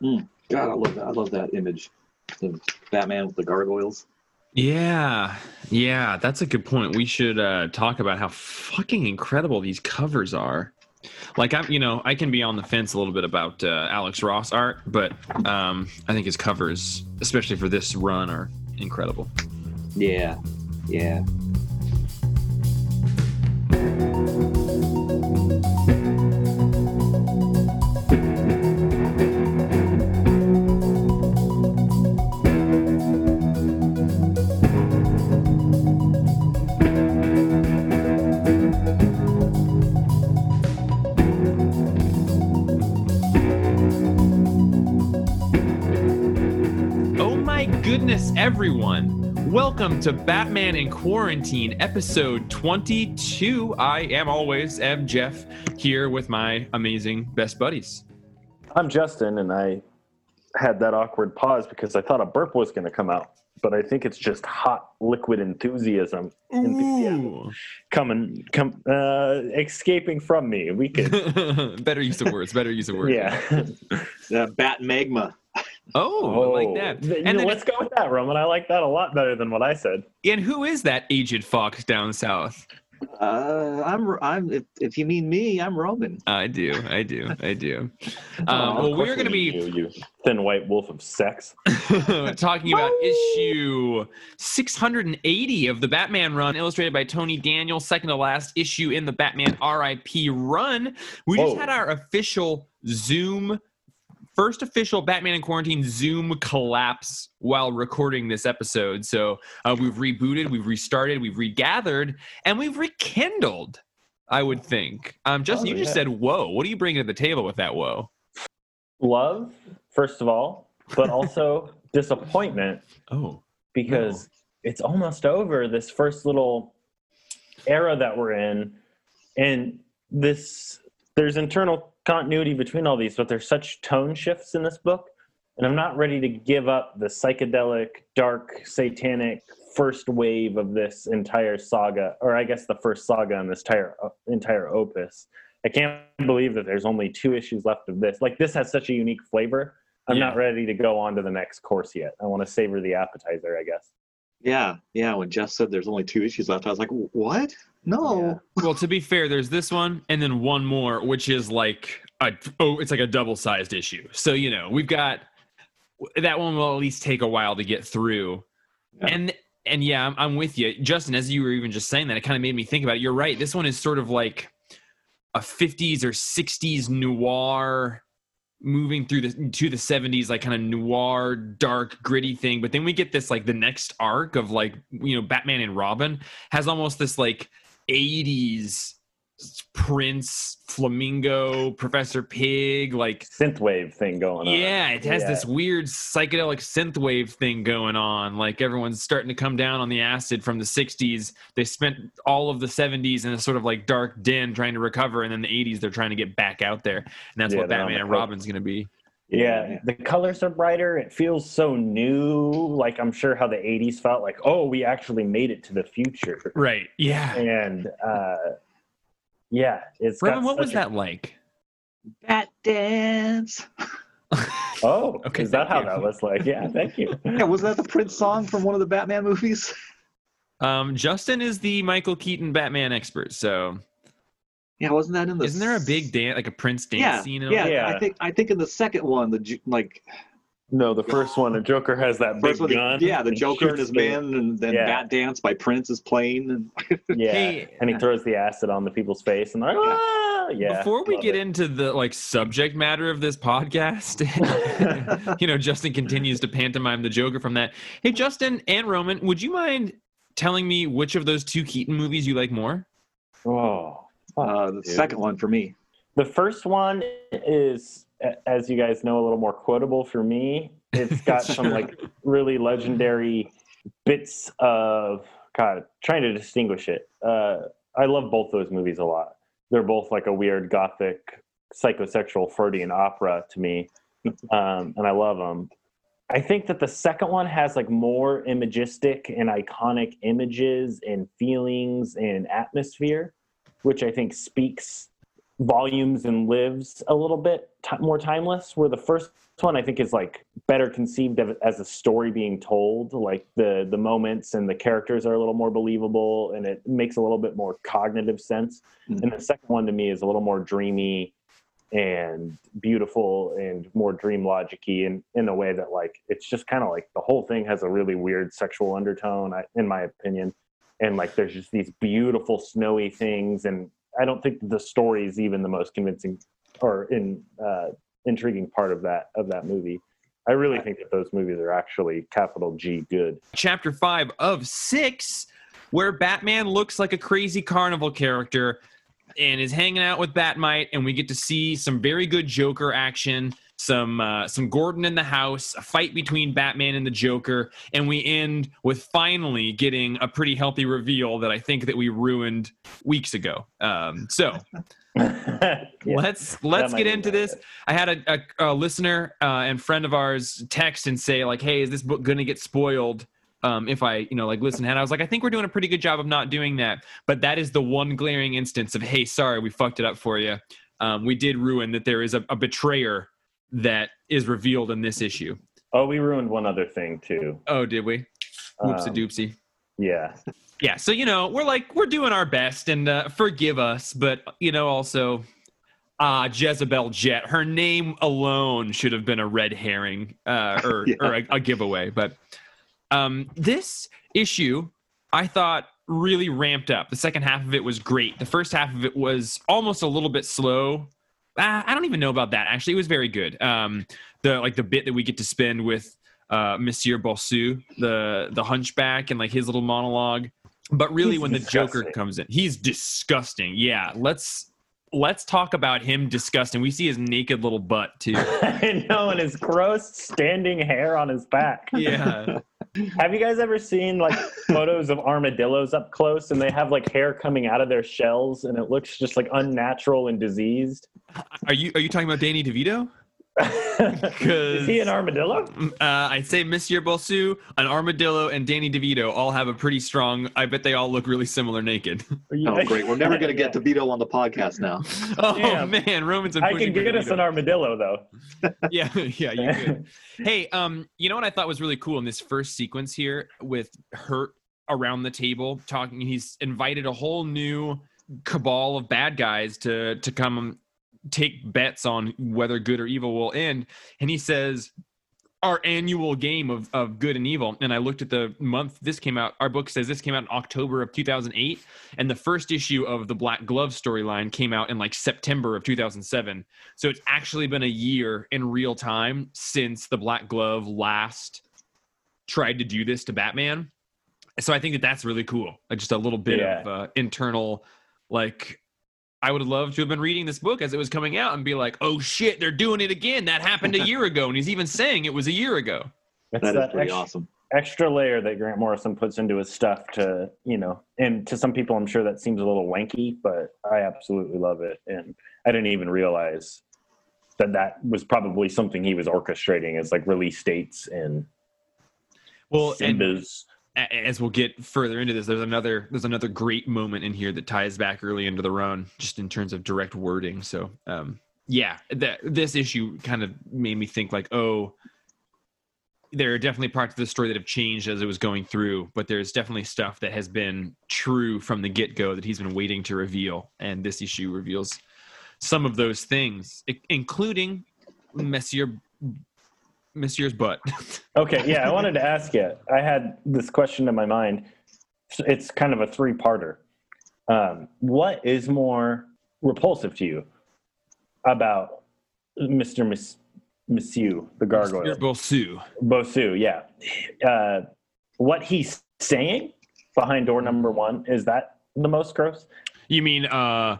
God, I love that. I love that image. The Batman with the gargoyles. Yeah, yeah, that's a good point. We should uh, talk about how fucking incredible these covers are. Like I'm, you know, I can be on the fence a little bit about uh, Alex Ross art, but um, I think his covers, especially for this run, are incredible. Yeah, yeah. Welcome to Batman in Quarantine, episode 22. I am always Ev Jeff here with my amazing best buddies. I'm Justin, and I had that awkward pause because I thought a burp was going to come out, but I think it's just hot liquid enthusiasm, enthusiasm coming, come, uh, escaping from me. We could, better use of words. Better use of words. yeah. The Bat Magma. Oh, I like that. Th- you And know, then, let's go with that, Roman. I like that a lot better than what I said. and who is that aged fox down south? Uh, I'm. I'm. If, if you mean me, I'm Roman. I do, I do, I do. Oh, Um, of well, we're going to be you, you thin white wolf of sex. talking about issue 680 of the Batman run, illustrated by Tony Daniel, second to last issue in the Batman RIP run. We just had our official Zoom, first official Batman in Quarantine Zoom collapse while recording this episode. So uh, we've rebooted, we've restarted, we've regathered, and we've rekindled. I would think. Um, Justin, Oh, you just said "whoa." What are you bringing to the table with that "whoa"? Love, first of all, but also disappointment Oh, because it's almost over this first little era that we're in and this there's internal continuity between all these but there's such tone shifts in this book and i'm not ready to give up the psychedelic dark satanic first wave of this entire saga or i guess the first saga in this entire entire opus. I can't believe that there's only two issues left of this. Like this has such a unique flavor. I'm Yeah. not ready to go on to the next course yet. I want to savor the appetizer i guess Yeah, yeah. When Jeff said there's only two issues left, I was like, what? No. Well, to be fair, there's this one and then one more, which is like a oh, it's like a double sized issue. So you know, we've got that one will at least take a while to get through. Yeah. And and yeah, I'm, I'm with you, Justin. As you were even just saying that, it kind of made me think about it. You're right. This one is sort of like a 50s or 60s noir moving through the to the 70s like kind of noir dark gritty thing but then we get this like the next arc of like you know batman and robin has almost this like 80s prince flamingo professor Pyg like synthwave thing going on. yeah it has Yeah. this weird psychedelic synthwave thing going on like everyone's starting to come down on the acid from the 60s they spent all of the 70s in a sort of like dark den trying to recover and then the 80s they're trying to get back out there and that's Yeah, what batman and robin's going to be Yeah, the colors are brighter. It feels so new. Like I'm sure how the 80s felt like, oh, we actually made it to the future. right yeah And uh yeah, it's got Robin, what was a- that like Bat dance. Oh, Okay, is that how you. that was like? Yeah, thank you. Yeah, wasn't that the Prince song from one of the Batman movies? um justin is the michael keaton batman expert so Yeah, wasn't that in the? isn't there a big dance like a prince dance Yeah, scene yeah. Yeah. I think I think in the second one, the like No, the first one, the Joker has that big one, gun. yeah, the and Joker and shoots his the- men, and then Yeah. Bat Dance by Prince is playing, and Yeah, Hey, and he throws the acid on the people's face, and they're like, ah, yeah. Before we get it. into the like subject matter of this podcast, you know, Justin continues to pantomime the Joker from that. Hey, Justin and Roman, would you mind telling me which of those two Keaton movies you like more? oh, uh, the dude. second one for me. The first one is, a- as you guys know, a little more quotable for me. It's got some like really legendary bits of God. Trying to distinguish it. Uh, I love both those movies a lot. They're both like a weird gothic psychosexual Freudian opera to me, um, and I love them. I think that the second one has like more imagistic and iconic images and feelings and atmosphere, which I think speaks volumes and lives a little bit t- more timeless. Where the first one I think is like better conceived of as a story being told. Like the the moments and the characters are a little more believable, and it makes a little bit more cognitive sense. Mhm. And the second one to me is a little more dreamy and beautiful and more dream logicy in in a way that like it's just kind of like the whole thing has a really weird sexual undertone I, in my opinion and like there's just these beautiful snowy things and i don't think the story is even the most convincing or in uh, intriguing part of that of that movie. I really think that those movies are actually capital g good. Chapter five of six, where Batman looks like a crazy carnival character and is hanging out with Batmite, and we get to see some very good Joker action, some uh, some Gordon in the house, a fight between Batman and the Joker, and we end with finally getting a pretty healthy reveal that I think that we ruined weeks ago. Um, so Yeah. let's let's get into this. it. I had a, a, a listener uh, and friend of ours text and say like, "Hey, is this book going to get spoiled?" Um, if I, you know, like listen, and I was like, I think we're doing a pretty good job of not doing that. But that is the one glaring instance of, hey, sorry, we fucked it up for you. Um, we did ruin that there is a, a betrayer that is revealed in this issue. oh we ruined one other thing too Oh, did we? Whoopsie Um, doopsie. yeah Yeah, so you know, we're like we're doing our best, and uh, forgive us, but you know, also, ah, Jezebel Jet. Her name alone should have been a red herring uh, or Yeah. or a, a giveaway. But um, this issue, I thought, really ramped up. The second half of it was great. The first half of it was almost a little bit slow. Uh, I don't even know about that. Actually, it was very good. Um, the like the bit that we get to spend with uh, Monsieur Bossu, the the Hunchback, and like his little monologue. But really, He's when the Joker comes in, he's disgusting. Yeah, let's let's talk about him disgusting. We see his naked little butt too. I know, and his gross standing hair on his back. Yeah. Have you guys ever seen like photos of armadillos up close and they have like hair coming out of their shells and it looks just like unnatural and diseased? Are you are you talking about Danny DeVito? Is he an armadillo? Uh, I'd say Monsieur Bossu, an armadillo, and Danny DeVito all have a pretty strong. I bet they all look really similar naked. Oh, great. We're never going to get DeVito on the podcast now. oh Damn. man, Romans and I can get us an armadillo though. yeah, yeah, you could. hey, um, you know what I thought was really cool in this first sequence here with Hurt around the table talking. He's invited a whole new cabal of bad guys to to come take bets on whether good or evil will end, and he says. Our annual game of, of good and evil. And I looked at the month this came out. Our book says this came out in October of 2008. And the first issue of the Black Glove storyline came out in like September of 2007. So it's actually been a year in real time since the Black Glove last tried to do this to Batman. So I think that that's really cool. Like just a little bit Yeah. of uh, internal, like, I would have loved to have been reading this book as it was coming out and be like, oh shit, they're doing it again. That happened a year ago. And he's even saying it was a year ago. That is that pretty extra, awesome. extra layer that Grant Morrison puts into his stuff to, you know, and to some people, I'm sure that seems a little wanky, but I absolutely love it. And I didn't even realize that that was probably something he was orchestrating as like release dates and Well, and Simba's. As we'll get further into this, there's another there's another great moment in here that ties back early into the run, just in terms of direct wording. So, um, yeah, that this issue kind of made me think like, oh, there are definitely parts of the story that have changed as it was going through, but there's definitely stuff that has been true from the get go that he's been waiting to reveal, and this issue reveals some of those things, including Monsieur Monsieur's butt. Okay, yeah, I wanted to ask you. I had this question in my mind. It's kind of a three-parter. Um, what is more repulsive to you about Mr. Miss, Monsieur, the gargoyle? Monsieur Bossu. Bosu, yeah. Uh, what he's saying behind door number one, is that the most gross? You mean uh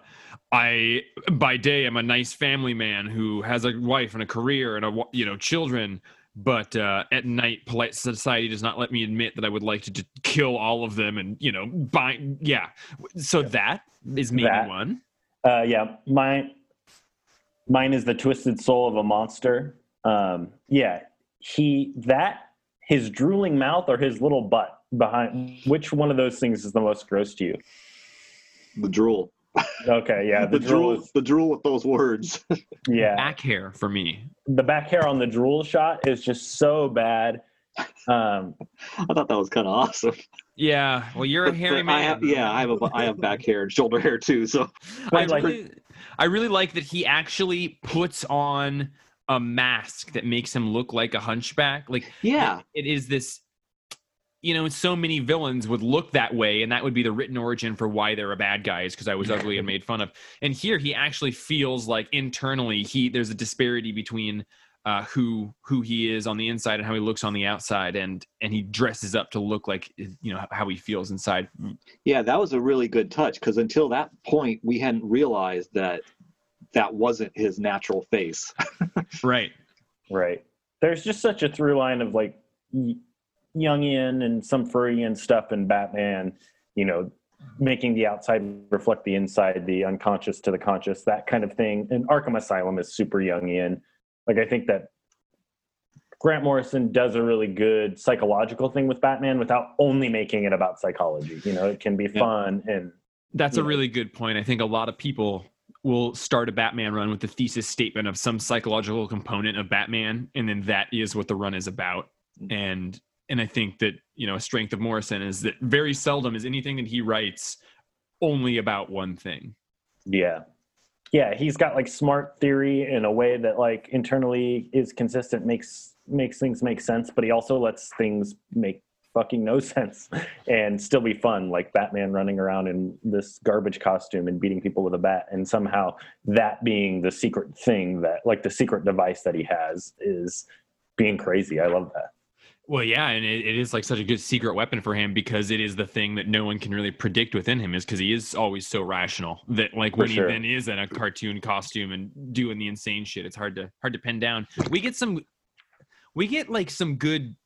I by day I'm a nice family man who has a wife and a career and a you know children, but uh, at night polite society does not let me admit that I would like to just kill all of them and you know buy yeah. So that is maybe That. one. Uh, yeah, my mine is the twisted soul of a monster. Um, yeah, he that his drooling mouth or his little butt behind. Which one of those things is the most gross to you? The drool. Okay, yeah, the, the, drool, drool is the drool with those words. yeah. Back hair for me. The back hair on the drool shot is just so bad. Um, I thought that was kind of awesome. Yeah. Well, you're a But- hairy but I man. have, yeah, I have a, I have back hair and shoulder hair too. So I like- really, I really like that he actually puts on a mask that makes him look like a hunchback. Like yeah, it is this you know so many villains would look that way and that would be the written origin for why they're a bad guy is because i was ugly and made fun of and here he actually feels like internally he there's a disparity between uh, who who he is on the inside and how he looks on the outside and and he dresses up to look like you know how he feels inside yeah, that was a really good touch because until that point, we hadn't realized that that wasn't his natural face. right right. There's just such a through line of like y- Jungian and some Freudian stuff in Batman, you know, making the outside reflect the inside, the unconscious to the conscious, that kind of thing. And Arkham Asylum is super Jungian. Like, I think that Grant Morrison does a really good psychological thing with Batman without only making it about psychology. You know, it can be Yeah. fun and That's a Yeah. really good point. I think a lot of people will start a Batman run with the thesis statement of some psychological component of Batman, and then that is what the run is about. And and I think that you know a strength of Morrison is that very seldom is anything that he writes only about one thing. Yeah. Yeah, he's got like smart theory in a way that like internally is consistent, makes makes things make sense, but he also lets things make fucking no sense and still be fun, like Batman running around in this garbage costume and beating people with a bat and somehow that being the secret thing that like the secret device that he has is being crazy. I love that. Well, yeah, and it, it is like such a good secret weapon for him because it is the thing that no one can really predict within him, is because he is always so rational that like For when sure. he then is in a cartoon costume and doing the insane shit, it's hard to hard to pin down. We get some, we get like some good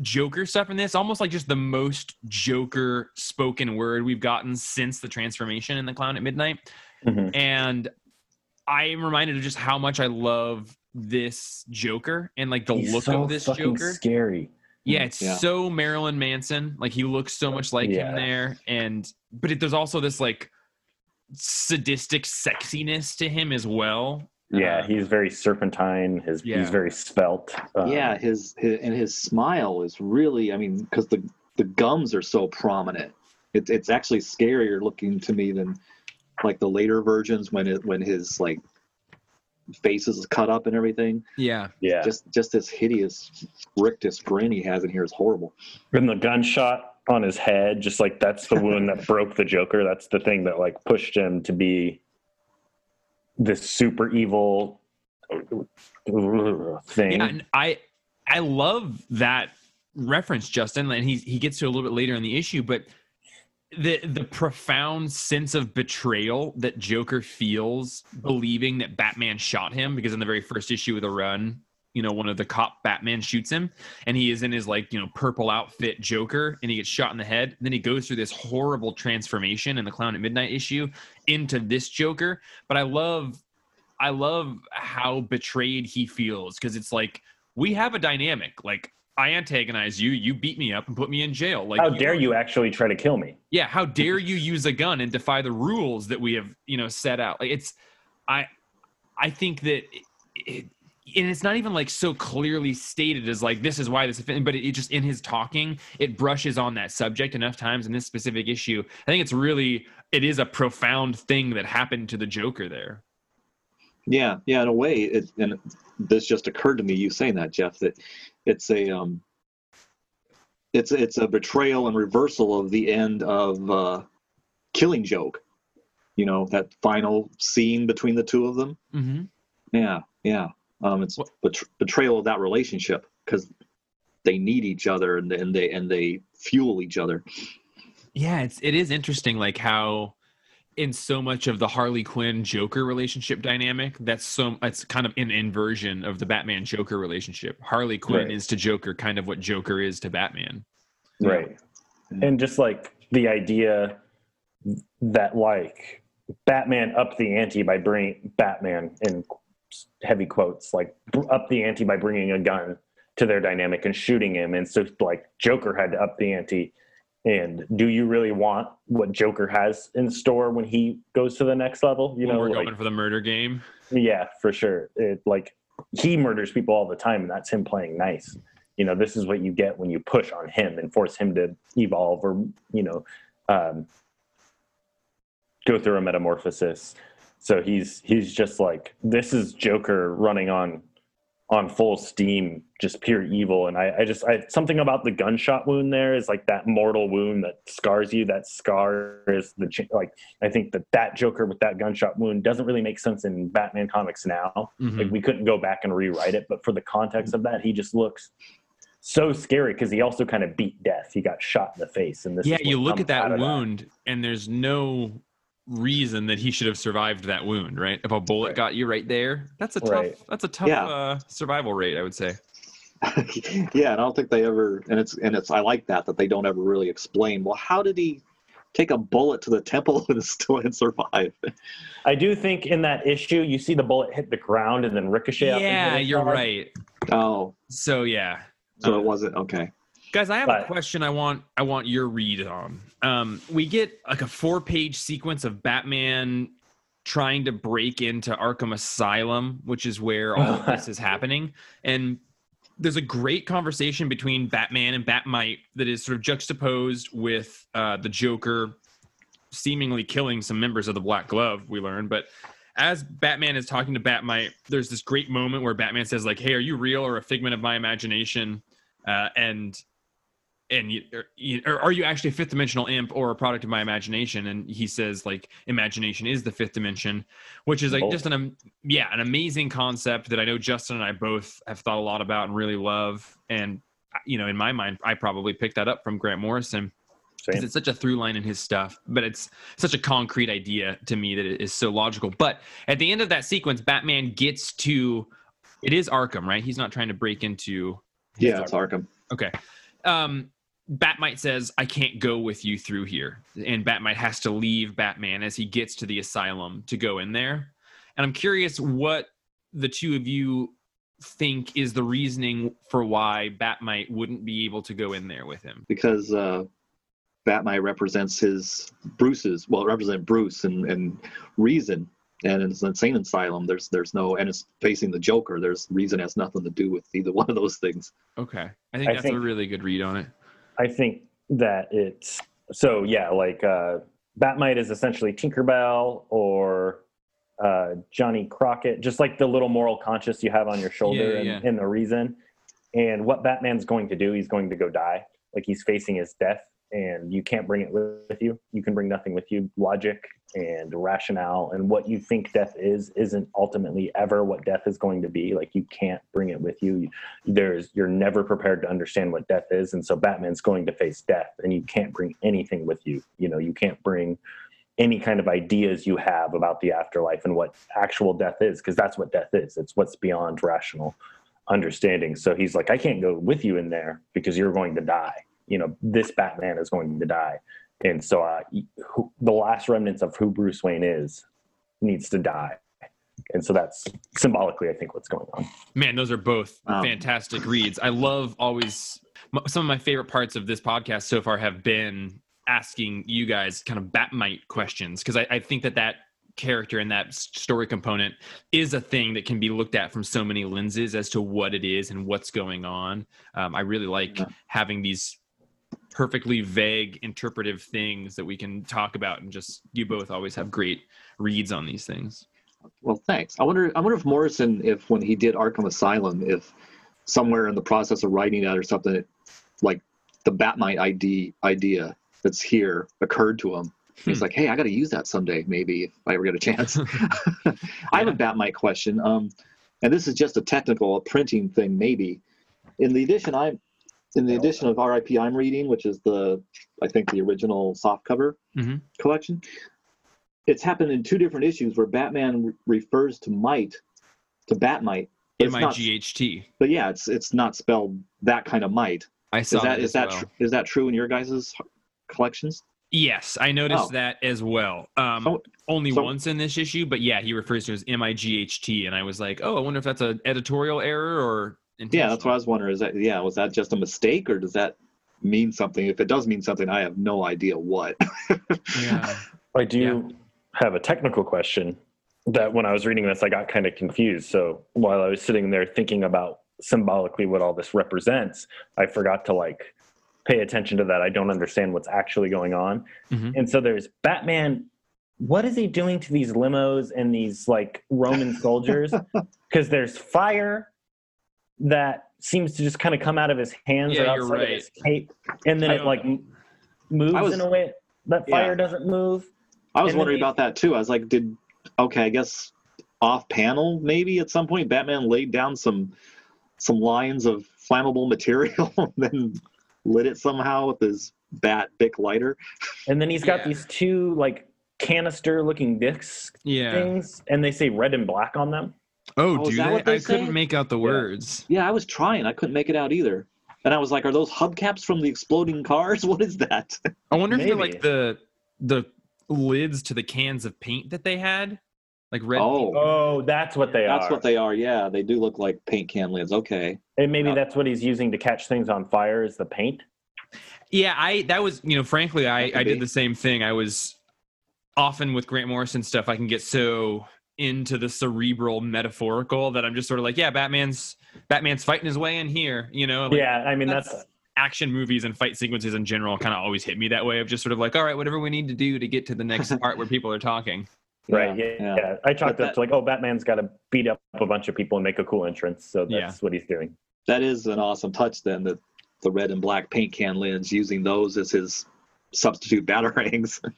Joker stuff in this, almost like just the most Joker spoken word we've gotten since the transformation in the Clown at Midnight Mhm. and I am reminded of just how much I love this Joker and like the He's look so of this Joker. scary. Yeah, it's Yeah. so Marilyn Manson. Like he looks so much like Yeah. him there, and but it, there's also this like sadistic sexiness to him as well. Yeah, Uh, he's very serpentine. His Yeah. he's very spelt. Um, yeah, his, his and his smile is really. I mean, because the the gums are so prominent. It's it's actually scarier looking to me than like the later versions when it when his like face is cut up and everything. yeah, yeah. Just just this hideous rictus grin he has in here is horrible. And the gunshot on his head, just like that's the wound that broke the Joker. That's the thing that like pushed him to be this super evil thing. yeah. And I I love that reference, Justin, and he he gets to a little bit later in the issue, but the the profound sense of betrayal that Joker feels believing that Batman shot him because in the very first issue of the run, you know, one of the cop Batman shoots him and he is in his like, you know, purple outfit Joker and he gets shot in the head. then he goes through this horrible transformation in the Clown at Midnight issue into this Joker. But I love I love how betrayed he feels because it's like we have a dynamic. Like I antagonize you, you beat me up and put me in jail. Like How dare you actually try to kill me? yeah how dare you use a gun and defy the rules that we have you know set out like it's i i think that it, and it's not even like so clearly stated as like this is why this offend- but it, it just in his talking it brushes on that subject enough times in this specific issue i think it's really it is a profound thing that happened to the joker there Yeah, yeah. In a way, it and this just occurred to me. You saying that, Jeff, that it's a um, it's it's a betrayal and reversal of the end of uh, Killing Joke. You know that final scene between the two of them. mm-hmm. Yeah, yeah. Um, it's bet- betrayal of that relationship because they need each other and, and they and they fuel each other. Yeah, it's it is interesting like how in so much of the Harley Quinn Joker relationship dynamic, that's so it's kind of an inversion of the Batman Joker relationship. Harley Quinn Right. is to Joker kind of what Joker is to Batman. Yeah. Right. Mm. And just like the idea that like Batman upped the ante by bringing Batman in heavy quotes, like up the ante by bringing a gun to their dynamic and shooting him. And so like Joker had to up the ante And do you really want what Joker has in store when he goes to the next level? You When know, we're like, going for the murder game. yeah, for sure. It like he murders people all the time, and that's him playing nice. You know, this is what you get when you push on him and force him to evolve or you know um, go through a metamorphosis. So he's he's just like this is Joker running on on full steam, just pure evil. And I, I just I something about the gunshot wound there is like that mortal wound that scars you. That scar is the like I think that that Joker with that gunshot wound doesn't really make sense in Batman comics now. Mhm. Like we couldn't go back and rewrite it, but for the context of that, he just looks so scary because he also kind of beat death. He got shot in the face, and this yeah, you look at that wound, and there's no reason that he should have survived that wound, right? If a bullet Right. got you right there, that's a tough. Right. That's a tough Yeah. uh, survival rate, I would say. yeah, and I don't think they ever. And it's and it's. I like that that they don't ever really explain. Well, how did he take a bullet to the temple and still and survive? I do think in that issue, you see the bullet hit the ground and then ricochet. Yeah, into you're side. right. Oh, So yeah, so it wasn't okay. Guys, I have a question. I want I want your read on. Um, we get like a four page sequence of Batman trying to break into Arkham Asylum, which is where all of this is happening, and there's a great conversation between Batman and Batmite that is sort of juxtaposed with uh, the Joker seemingly killing some members of the Black Glove. We learn, but as Batman is talking to Batmite, there's this great moment where Batman says, "Like, hey, are you real or a figment of my imagination?" Uh, and and you, or, you- or are you actually a fifth dimensional imp or a product of my imagination? And he says, like, imagination is the fifth dimension, which is like Both. just an yeah, an amazing concept that I know Justin and I both have thought a lot about and really love. And you know, in my mind, I probably picked that up from Grant Morrison because it's such a through line in his stuff, but it's such a concrete idea to me that it is so logical. But at the end of that sequence, Batman gets to it is Arkham, right? He's not trying to break into Yeah, it's Arkham. okay. Um Batmite says, I can't go with you through here. And Batmite has to leave Batman as he gets to the asylum to go in there. And I'm curious what the two of you think is the reasoning for why Batmite wouldn't be able to go in there with him. because uh, Batman represents his Bruce's. Well, it represents Bruce and, and reason. And in an insane asylum, there's there's no, and it's facing the Joker. There's reason has nothing to do with either one of those things. Okay. I think I that's a really good read on it. I think that it's so yeah, like uh, Batmite is essentially Tinkerbell or uh, Jiminy Cricket, just like the little moral conscience you have on your shoulder Yeah, and, yeah. and the reason. And what Batman's going to do, he's going to go die. Like he's facing his death, and you can't bring it with you. You can bring nothing with you. Logic and rationale and what you think death is isn't ultimately ever what death is going to be. Like you can't bring it with you. There's you're never prepared to understand what death is, and so Batman's going to face death, and you can't bring anything with you. You know, you can't bring any kind of ideas you have about the afterlife and what actual death is, because that's what death is. It's what's beyond rational understanding. So he's like, I can't go with you in there because you're going to die. You know, this Batman is going to die. And so uh, who, the last remnants of who Bruce Wayne is needs to die. And so that's symbolically, I think, what's going on. Man, those are both Wow. fantastic reads. I love always some of my favorite parts of this podcast so far have been asking you guys kind of Batmite questions because I, I think that that character and that story component is a thing that can be looked at from so many lenses as to what it is and what's going on. Um, I really like Yeah. having these perfectly vague interpretive things that we can talk about and just you both always have great reads on these things. Well, thanks. I wonder. I wonder if Morrison, if when he did Arkham Asylum, if somewhere in the process of writing that or something, like the Batmite ID idea that's here occurred to him. He's Hmm. like, "Hey, I got to use that someday, maybe if I ever get a chance." I have a Batmite question, um, and this is just a technical, a printing thing, maybe. In the edition I'm, in the edition of RIP I'm reading, which is the, I think the original softcover Mhm. collection, it's happened in two different issues where Batman re- refers to might, to Batmite. M it's I not- G H T. But yeah, it's it's not spelled that kind of might. I Is saw that that is that well. tr- is that true in your guys' collections? Yes, I noticed Oh. that as well. Um, So- only so- once in this issue, but yeah, he refers to it as M I G H T, and I was like, oh, I wonder if that's an editorial error or Yeah, that's what I was wondering. Is that yeah, was that just a mistake or does that mean something. If it does mean something, I have no idea what. Yeah. I do have a technical question that when I was reading this, I got kind of confused. So while I was sitting there thinking about symbolically what all this represents, I forgot to like pay attention to that. I don't understand what's actually going on. Mhm. And so there's Batman. What is he doing to these limos and these like Roman soldiers? Because there's fire that seems to just kind of come out of his hands Yeah, or you're outside of his cape, and then I it like m- moves was- in a way that Yeah. fire doesn't move. I was And wondering he- about that too. I was like, did okay? I guess off panel maybe at some point Batman laid down some some lines of flammable material and then lit it somehow with his bat bic lighter. And then he's got Yeah. these two like canister looking discs Yeah. things, and they say red and black on them. Oh, Oh, is do that they? what they I couldn't make out the words. Yeah, I was trying. I couldn't make it out either. And I was like, are those hubcaps from the exploding cars? What is that? I wonder if they're like the the lids to the cans of paint that they had, like red. Oh, Oh, that's what they that's are. That's what they are. Yeah, they do look like paint can lids. Okay. and maybe Yeah. that's what he's using to catch things on fire is the paint. Yeah, I that was you know frankly I I did the same thing. I was often with Grant Morrison stuff. I can get so into the cerebral metaphorical that I'm just sort of like, yeah, Batman's Batman's fighting his way in here. You know, like, yeah, I mean that's, that's- action movies and fight sequences in general kind of always hit me that way of just sort of like, all right, whatever we need to do to get to the next part where people are talking. right. Yeah, yeah. I chalked But up to like, oh, Batman's got to beat up a bunch of people and make a cool entrance, so that's Yeah. what he's doing. That is an awesome touch then that the red and black paint can lens using those as his substitute batarangs.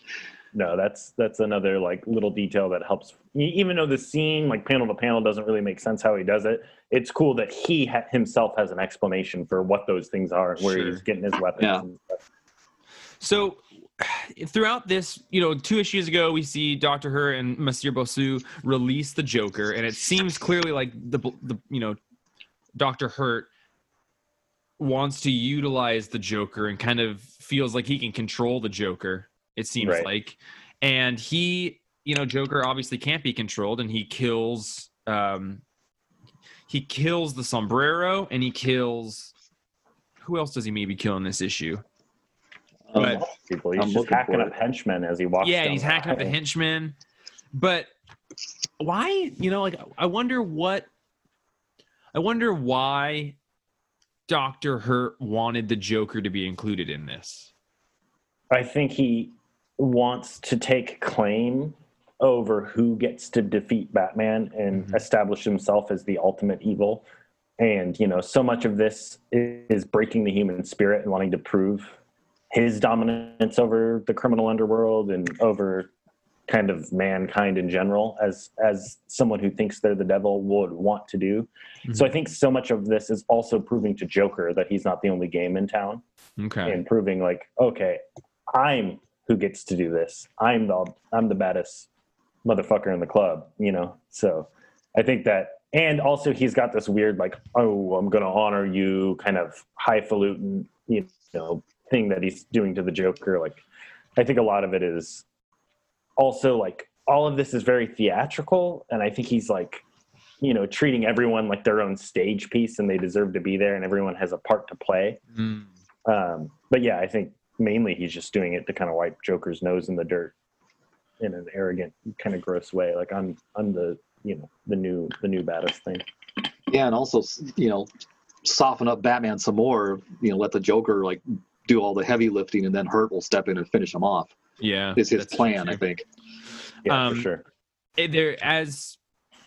No, that's that's another like little detail that helps. Even though the scene, like panel to panel, doesn't really make sense how he does it, it's cool that he ha- himself has an explanation for what those things are and where Sure. he's getting his weapons. Yeah. And stuff. So throughout this, you know, two issues ago, we see Doctor Hurt and Monsieur Bossu release the Joker, and it seems clearly like the the you know Doctor Hurt wants to utilize the Joker and kind of feels like he can control the Joker. It seems Right. like, and he, you know, Joker obviously can't be controlled, and he kills. um He kills the sombrero, and he kills. Who else does he maybe kill in this issue? Um, But- People, he's I'm just hacking up it. henchmen as he walks. yeah, down he's the hacking up the aisle. henchmen. But why? You know, like I wonder what. I wonder why Doctor Hurt wanted the Joker to be included in this. I think he wants to take claim over who gets to defeat Batman and Mhm. establish himself as the ultimate evil. And, you know, so much of this is breaking the human spirit and wanting to prove his dominance over the criminal underworld and over kind of mankind in general as as someone who thinks they're the devil would want to do. So I think so much of this is also proving to Joker that he's not the only game in town Okay. and proving like, okay, I'm who gets to do this. I'm the I'm the baddest motherfucker in the club, you know. So I think that and also he's got this weird like, oh, I'm gonna honor you kind of highfalutin, you know, thing that he's doing to the Joker. Like I think a lot of it is also like all of this is very theatrical and I think he's like you know treating everyone like their own stage piece and they deserve to be there and everyone has a part to play Mm. um, but yeah, I think mainly he's just doing it to kind of wipe Joker's nose in the dirt in an arrogant, kind of gross way. Like I'm, I'm the, you know, the new, the new baddest thing. Yeah, and also you know soften up Batman some more. You know, let the Joker like do all the heavy lifting, and then Hurt will step in and finish him off. Yeah. Is his plan, true. I think. Yeah, Um, for sure. it- there as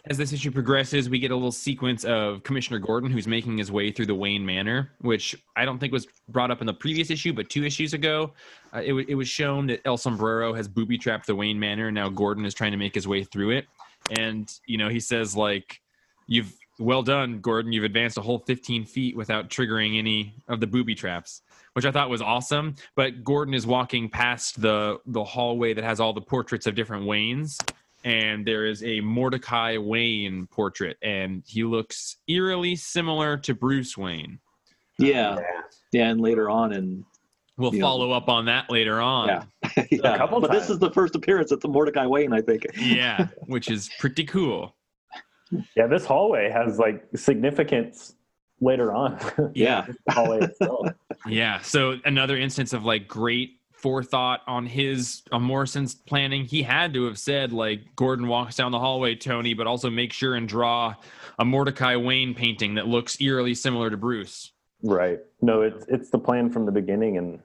as this issue progresses, we get a little sequence of Commissioner Gordon who's making his way through the Wayne Manor, which I don't think was brought up in the previous issue, but two issues ago, uh, it, wa- it was shown that El Sombrero has booby trapped the Wayne Manor, and now Gordon is trying to make his way through it. And you know, he says like, "You've well done, Gordon. You've advanced a whole 15 feet without triggering any of the booby traps." Which I thought was awesome, but Gordon is walking past the the hallway that has all the portraits of different Waynes, and there is a Mordecai Wayne portrait, and he looks eerily similar to Bruce Wayne. Yeah, yeah, and later on, and We'll You know, follow up on that later on. yeah, yeah. couple but this is the first appearance of the Mordecai Wayne, I think. Yeah, which is pretty cool. Yeah, this hallway has like significance later on. Yeah, the hallway itself. Yeah. So another instance of like great forethought on his on Morrison's planning. He had to have said like Gordon walks down the hallway, Tony, but also make sure and draw a Mordecai Wayne painting that looks eerily similar to Bruce. Right. No, it's it's the plan from the beginning, and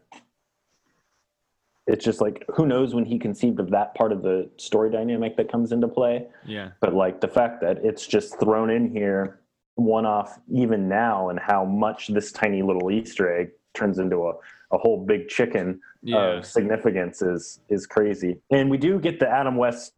it's just like who knows when he conceived of that part of the story dynamic that comes into play. Yeah. But like the fact that it's just thrown in here one off even now, and how much this tiny little Easter egg turns into a, a whole big chicken Yeah. of significance is is crazy. And we do get the Adam West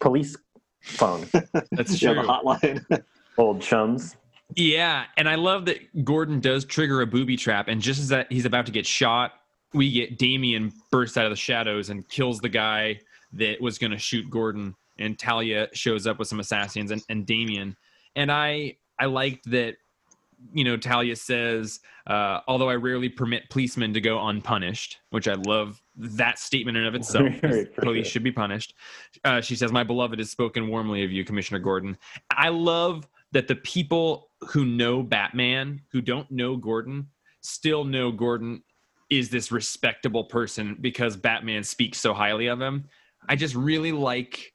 police phone, That's Yeah, true. the hotline. old chums. Yeah, and I love that Gordon does trigger a booby trap, and just as that he's about to get shot, we get Damian burst out of the shadows and kills the guy that was going to shoot Gordon, and Talia shows up with some assassins and, and Damian, and I I liked that, you know, Talia says, uh, although I rarely permit policemen to go unpunished, which I love that statement in of itself. Police should be punished. Uh, she says, "My beloved has spoken warmly of you, Commissioner Gordon." I love that the people who know Batman, who don't know Gordon, still know Gordon is this respectable person because Batman speaks so highly of him. I just really like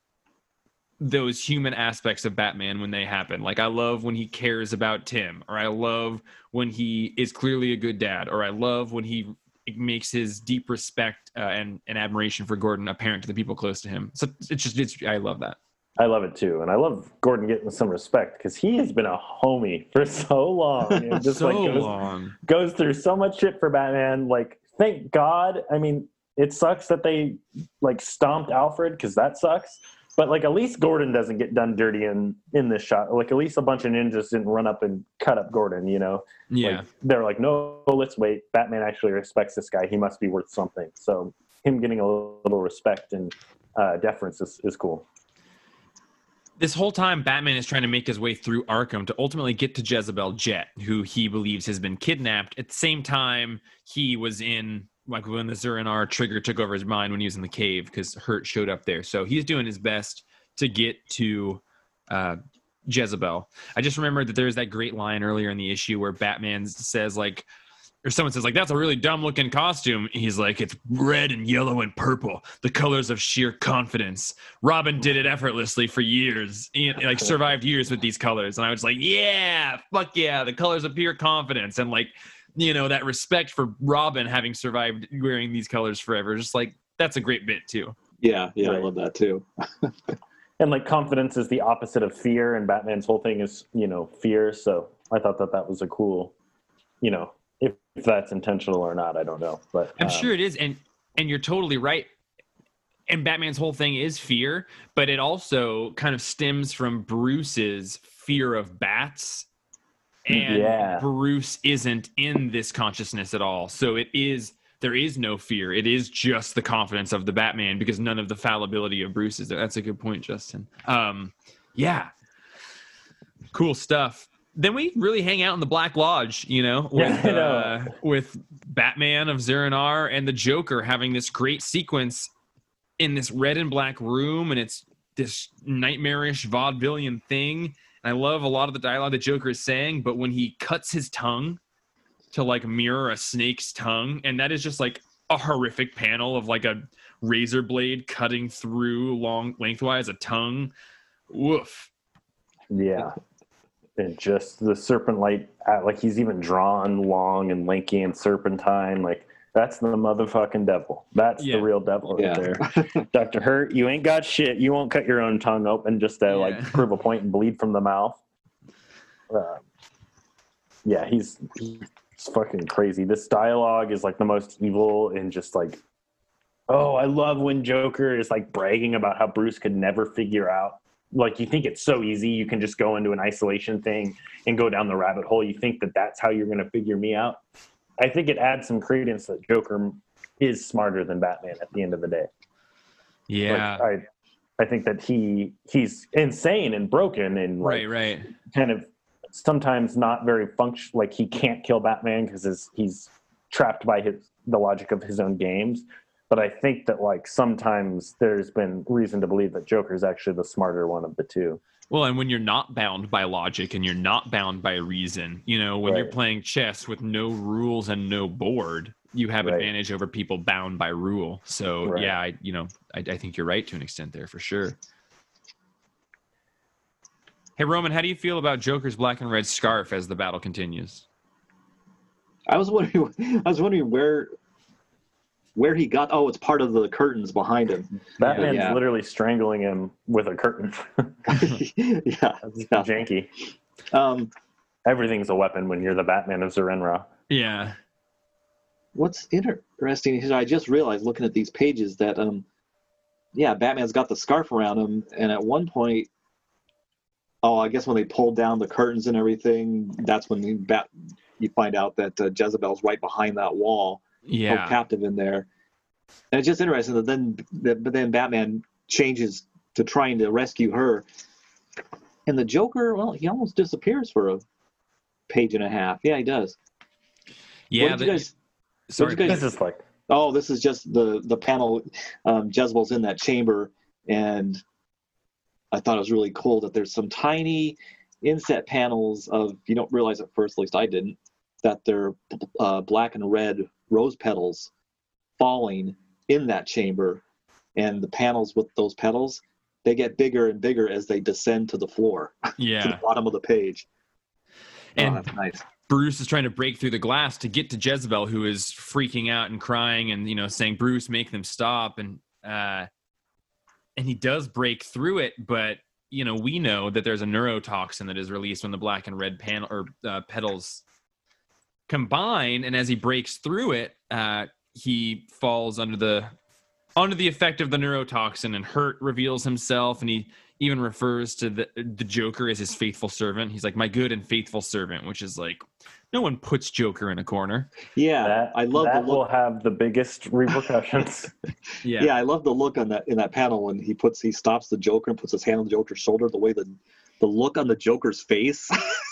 those human aspects of Batman when they happen. Like I love when he cares about Tim, or I love when he is clearly a good dad, or I love when he makes his deep respect uh, and, and admiration for Gordon apparent to the people close to him. So it's just it's I love that. I love it too, and I love Gordon getting some respect because he has been a homie for so long, and just so like goes, long. goes through so much shit for Batman. Like, thank God. I mean, it sucks that they like stomped Alfred because that sucks. But like, at least Gordon doesn't get done dirty in in this shot. Like, at least a bunch of ninjas didn't run up and cut up Gordon. You know, Yeah. like, they're like, no, let's wait. Batman actually respects this guy. He must be worth something. So him getting a little respect and uh, deference is, is cool. this whole time batman is trying to make his way through arkham to ultimately get to jezebel jet who he believes has been kidnapped at the same time he was in like when the Zur-En-Arrh trigger took over his mind when he was in the cave because hurt showed up there. So he's doing his best to get to uh, jezebel. I just remembered that there's that great line earlier in the issue where batman says like or someone says like that's a really dumb looking costume. He's like it's red and yellow and purple. The colors of sheer confidence. Robin did it effortlessly for years like survived years with these colors. And i was like yeah fuck yeah. The colors of pure confidence. And like you know that respect for robin having survived wearing these colors forever just like that's a great bit too yeah, yeah, I love that too. and like confidence is the opposite of fear and batman's whole thing is you know fear so i thought that that was a cool you know if, if that's intentional or not i don't know but i'm um, sure it is and and you're totally right and batman's whole thing is fear but it also kind of stems from bruce's fear of bats and Yeah. bruce isn't in this consciousness at all. So it is there is no fear. It is just the confidence of the batman because none of the fallibility of bruce is there. That's a good point justin. Um yeah. Cool stuff. Then we really hang out in the black lodge you know with, Yeah, know. Uh, with batman of Zur-En-Arrh and the joker having this great sequence in this red and black room and it's this nightmarish vaudevillian thing and i love a lot of the dialogue the joker is saying but when he cuts his tongue to like mirror a snake's tongue and that is just like a horrific panel of like a razor blade cutting through long lengthwise a tongue. Woof. Yeah. And just the serpent light uh, like he's even drawn long and lanky and serpentine like that's the motherfucking devil. That's Yeah. the real devil right Yeah. there. Dr hurt you ain't got shit. You won't cut your own tongue open just to like prove a point and bleed from the mouth. Uh, yeah he's he's fucking crazy. This dialogue is like the most evil and just like oh i love when joker is like bragging about how bruce could never figure out. Like you think it's so easy. You can just go into an isolation thing and go down the rabbit hole. You think that that's how you're going to figure me out i think it adds some credence that joker is smarter than batman at the end of the day. Yeah. Like, i i think that he he's insane and broken and like, right right. kind of sometimes not very function like he can't kill batman because he's trapped by his the logic of his own games. But i think that like sometimes there's been reason to believe that joker is actually the smarter one of the two Well, and when you're not bound by logic and you're not bound by reason, you know, when you're playing chess with no rules and no board, you have Right. advantage over people bound by rule. So Right. yeah, I you know, I, I think you're right to an extent there for sure. Hey Roman, how do you feel about Joker's black and red scarf as the battle continues? I was wondering. I was wondering where where he got. Oh, it's part of the curtains behind him. Batman's Yeah. literally strangling him with a curtain. yeah, That's Yeah. janky. Um, Everything's a weapon when you're the Batman of Zur-En-Arrh. Yeah. what's interesting is I just realized looking at these pages that um, yeah, Batman's got the scarf around him, and at one point, oh, I guess when they pulled down the curtains and everything, that's when you bat you find out that uh, Jezebel's right behind that wall. Held Yeah. captive in there. And it's just interesting that then, that, but then Batman changes to trying to rescue her, and the Joker, well, he almost disappears for a page and a half. Yeah, he does. Yeah. what did the- you guys? sorry. what did you guys- This is like Oh, this is just the the panel. Um, Jezebel's in that chamber, and I thought it was really cool that there's some tiny inset panels of you don't realize at first, at least I didn't, that they're uh, black and red rose petals falling in that chamber, and the panels with those petals they get bigger and bigger as they descend to the floor yeah to the bottom of the page. And oh, that's nice. Bruce is trying to break through the glass to get to Jezebel, who is freaking out and crying and you know saying, "Bruce, make them stop." And uh, and he does break through it, but you know we know that there's a neurotoxin that is released when the black and red panel or uh, petals combine, and as he breaks through it, uh, he falls under the under the effect of the neurotoxin, and Hurt reveals himself, and he even refers to the the Joker as his faithful servant. He's like my good and faithful servant, which is like no one puts Joker in a corner. Yeah, that. I love that the look. will have the biggest repercussions. Yeah. Yeah. I love the look on that in that panel when he puts he stops the Joker and puts his hand on the Joker's shoulder. The way the the look on the Joker's face.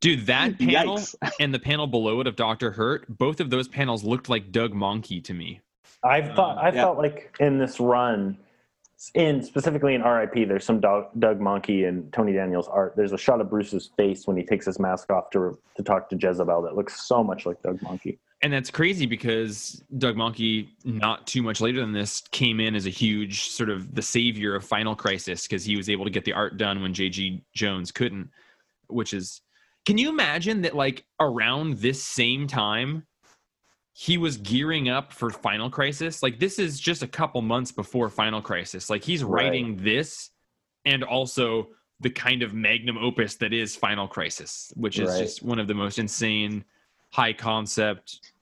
Dude, that panel Yikes. and the panel below it of Doctor Hurt, both of those panels looked like Doug Mahnke to me. I thought um, I Yeah. felt like in this run, in specifically in RIP, there's some Doug, Doug Mahnke and Tony Daniel's art. There's a shot of Bruce's face when he takes his mask off to to talk to Jezebel that looks so much like Doug Mahnke. And that's crazy because Doug Mahnke, not too much later than this, came in as a huge sort of the savior of Final Crisis because he was able to get the art done when J.G. Jones couldn't, which is. Can you imagine that, like, around this same time, he was gearing up for Final Crisis? Like, this is just a couple months before Final Crisis. Like, he's Right. writing this and also the kind of magnum opus that is Final Crisis, which is Right. just one of the most insane, high concept,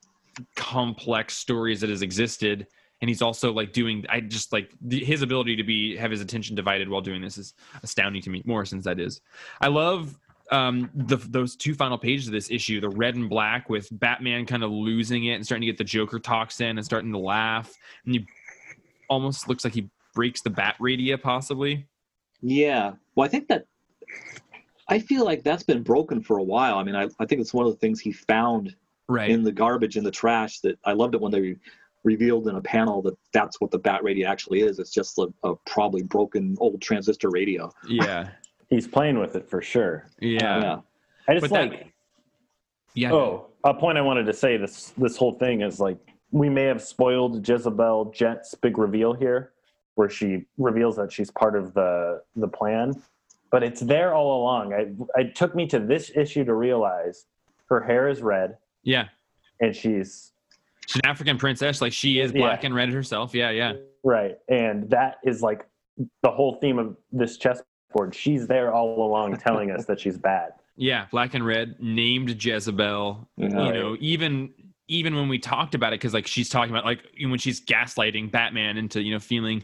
complex stories that has existed. And he's also like doing, I just like the, his ability to be have his attention divided while doing this is astounding to me. Morrison's that is. I love um the those two final pages of this issue the red and black with batman kind of losing it and starting to get the joker toxin and starting to laugh and he almost looks like he breaks the bat radia possibly yeah. Well, I think that I feel like that's been broken for a while. I mean, I, I think it's one of the things he found right in the garbage in the trash that I loved it when they revealed in a panel that that's what the bat radio actually is. It's just a, a probably broken old transistor radio. yeah He's playing with it for sure. yeah yeah. I just But that- like yeah oh a point I wanted to say this this whole thing is like we may have spoiled Jezebel Jet's big reveal here, where she reveals that she's part of the the plan, but it's there all along. I it took me to this issue to realize her hair is red yeah and she's she's an african princess like she is Yeah. black and red herself yeah yeah right, and that is like the whole theme of this chessboard. She's there all along, telling us that she's bad. yeah black and red named jezebel Yeah. you know even even when we talked about it because like she's talking about like when she's gaslighting batman into you know feeling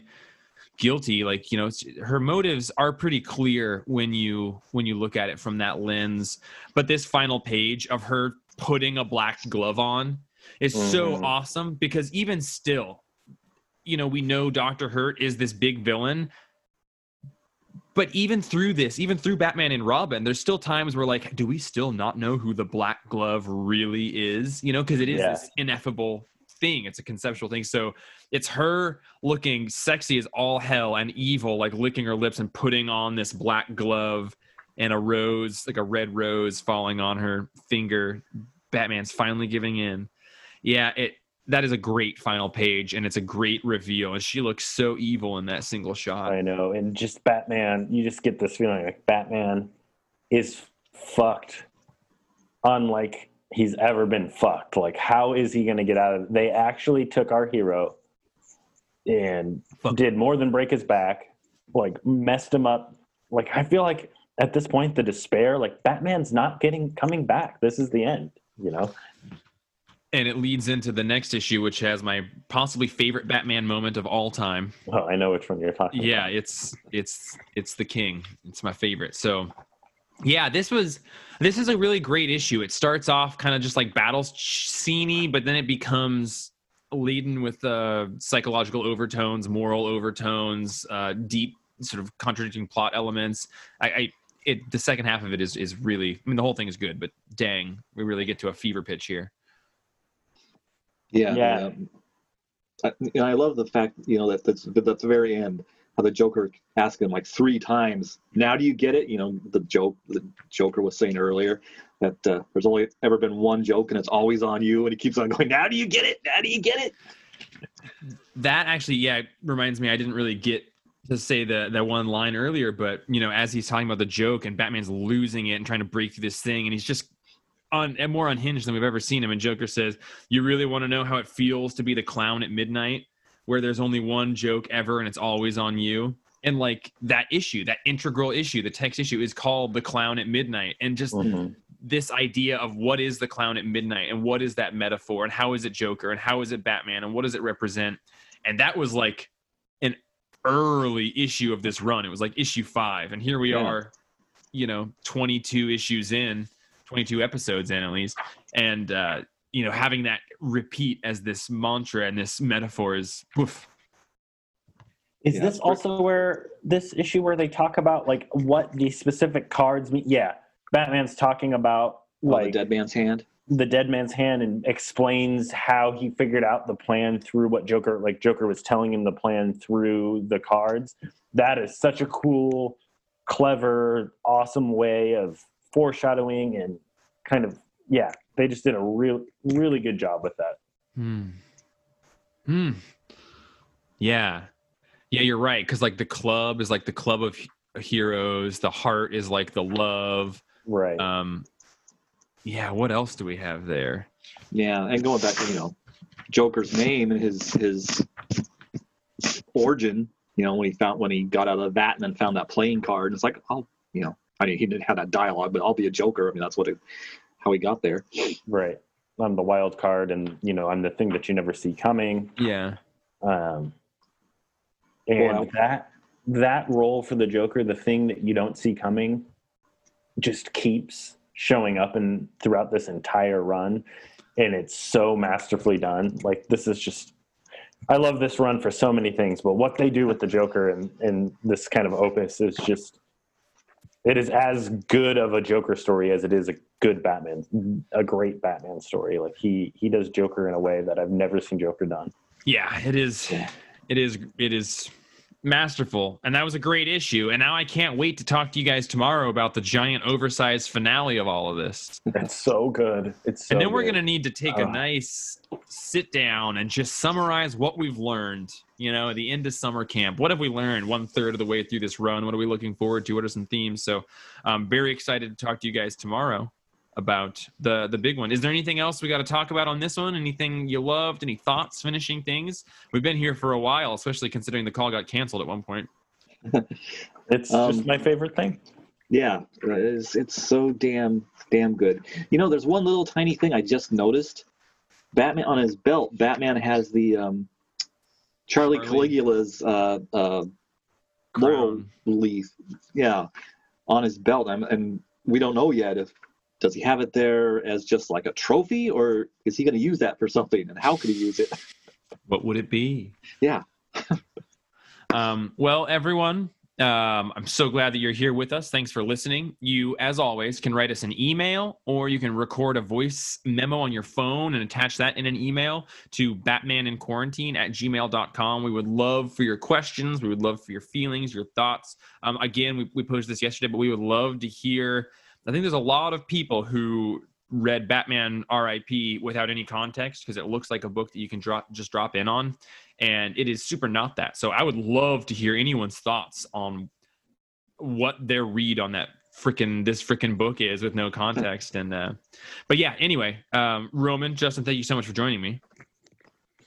guilty like you know her motives are pretty clear when you when you look at it from that lens but this final page of her putting a black glove on is so Mhm. awesome because even still you know we know dr hurt is this big villain but even through this even through batman and robin there's still times where like do we still not know who the black glove really is you know because it is Yeah. this ineffable thing. It's a conceptual thing. So it's her looking sexy as all hell and evil, like licking her lips and putting on this black glove and a rose, like a red rose, falling on her finger. Batman's finally giving in. Yeah, it that is a great final page and it's a great reveal and she looks so evil in that single shot I know, and just Batman, you just get this feeling like Batman is fucked, unlike he's ever been fucked. Like, how is he going to get out of? It? they actually took our hero and Fuck. did more than break his back, like messed him up. Like, I feel like at this point, the despair, like Batman's not getting coming back. This is the end. You know, and it leads into the next issue which has my possibly favorite batman moment of all time. Oh, I know which one you're talking yeah about. it's it's it's the king. It's my favorite. So yeah this was this is a really great issue. It starts off kind of just like battle sceney but then it becomes laden with uh psychological overtones moral overtones uh deep sort of contradicting plot elements. I i it the second half of it is is really i mean the whole thing is good but dang we really get to a fever pitch here Yeah, Yeah. yeah. I, know, I love the fact you know that that's at the very end how the Joker asked him like three times. Now do you get it? You know the joke the Joker was saying earlier that uh, there's only ever been one joke and it's always on you, and he keeps on going. Now do you get it? Now do you get it? that actually yeah reminds me i didn't really get to say the that one line earlier but you know as he's talking about the joke and batman's losing it and trying to break through this thing and he's just on and more unhinged than we've ever seen him and joker says you really want to know how it feels to be the clown at midnight where there's only one joke ever and it's always on you and like that issue that integral issue the text issue is called the clown at midnight and just Mhm. this idea of what is the clown at midnight and what is that metaphor and how is it Joker and how is it Batman and what does it represent? And that was like an early issue of this run. It was like issue five. And here we Yeah. are, you know, 22 issues in, 22 episodes in at least. And, uh, you know, having that repeat as this mantra and this metaphor is woof. Is Yeah, this also where this issue where they talk about like what the specific cards mean? Yeah, Batman's talking about Oh, like the dead man's hand. the dead man's hand and explains how he figured out the plan through what Joker like Joker was telling him the plan through the cards. That is such a cool, clever, awesome way of foreshadowing and kind of yeah, they just did a real really good job with that. Hmm. Hmm. Yeah. Yeah, you're right. Because like the club is like the club of heroes. The heart is like the love. Right. Um. Yeah. What else do we have there? Yeah, and going back to you know Joker's name and his his origin. You know when he found when he got out of the vat and then found that playing card. It's like, oh, you know, I mean he didn't have that dialogue, but I'll be a Joker. I mean that's what it, how he got there. right. I'm the wild card and you know, I'm the thing that you never see coming. Yeah. Um, and Well- that that role for the Joker, the thing that you don't see coming, just keeps showing up and throughout this entire run, and it's so masterfully done. Like this is just, I love this run for so many things, but what they do with the Joker and and this kind of opus is just, it is as good of a Joker story as it is a good Batman, a great Batman story. Like he he does Joker in a way that I've never seen Joker done. Yeah. It is. It is. It is masterful, and that was a great issue. And now I can't wait to talk to you guys tomorrow about the giant, oversized finale of all of this. It's so good. It's so and then we're good. to need to take a ah. nice sit down and just summarize what we've learned you know the end of summer camp. What have we learned one third of the way through this run? What are we looking forward to? What are some themes? So i'm very excited to talk to you guys tomorrow about the the big one. Is there anything else we got to talk about on this one? Anything you loved? Any thoughts? Finishing things? We've been here for a while especially considering the call got canceled at one point. It's Um, just my favorite thing. Yeah, it's, it's so damn damn good. You know, there's one little tiny thing I just noticed. Batman on his belt. Batman has the um, Charlie, Charlie. Caligula's uh, uh, laurel leaf. Yeah, on his belt. I'm, and we don't know yet if does he have it there as just like a trophy or is he going to use that for something and how could he use it? what would it be Yeah. um, well everyone Um, I'm so glad that you're here with us. Thanks for listening. You, as always, can write us an email or you can record a voice memo on your phone and attach that in an email to batmaninquarantine at gmail.com. We would love for your questions. We would love for your feelings, your thoughts. Um, again, we, we posted this yesterday, but we would love to hear. I think there's a lot of people who read Batman RIP without any context because it looks like a book that you can drop just drop in on and it is super not that. So I would love to hear anyone's thoughts on what their read on that freaking this freaking book is with no context and uh but yeah anyway um roman justin thank you so much for joining me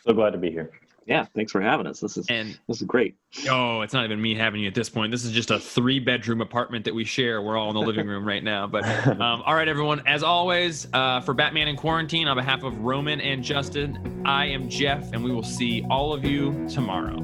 So glad to be here. Yeah, thanks for having us. This is and this is great. oh it's not even me having you at this point. This is just a three bedroom apartment that we share. We're all in the living room right now. But um, all right everyone. As always uh, for batman in quarantine on behalf of roman and justin i am jeff and we will see all of you tomorrow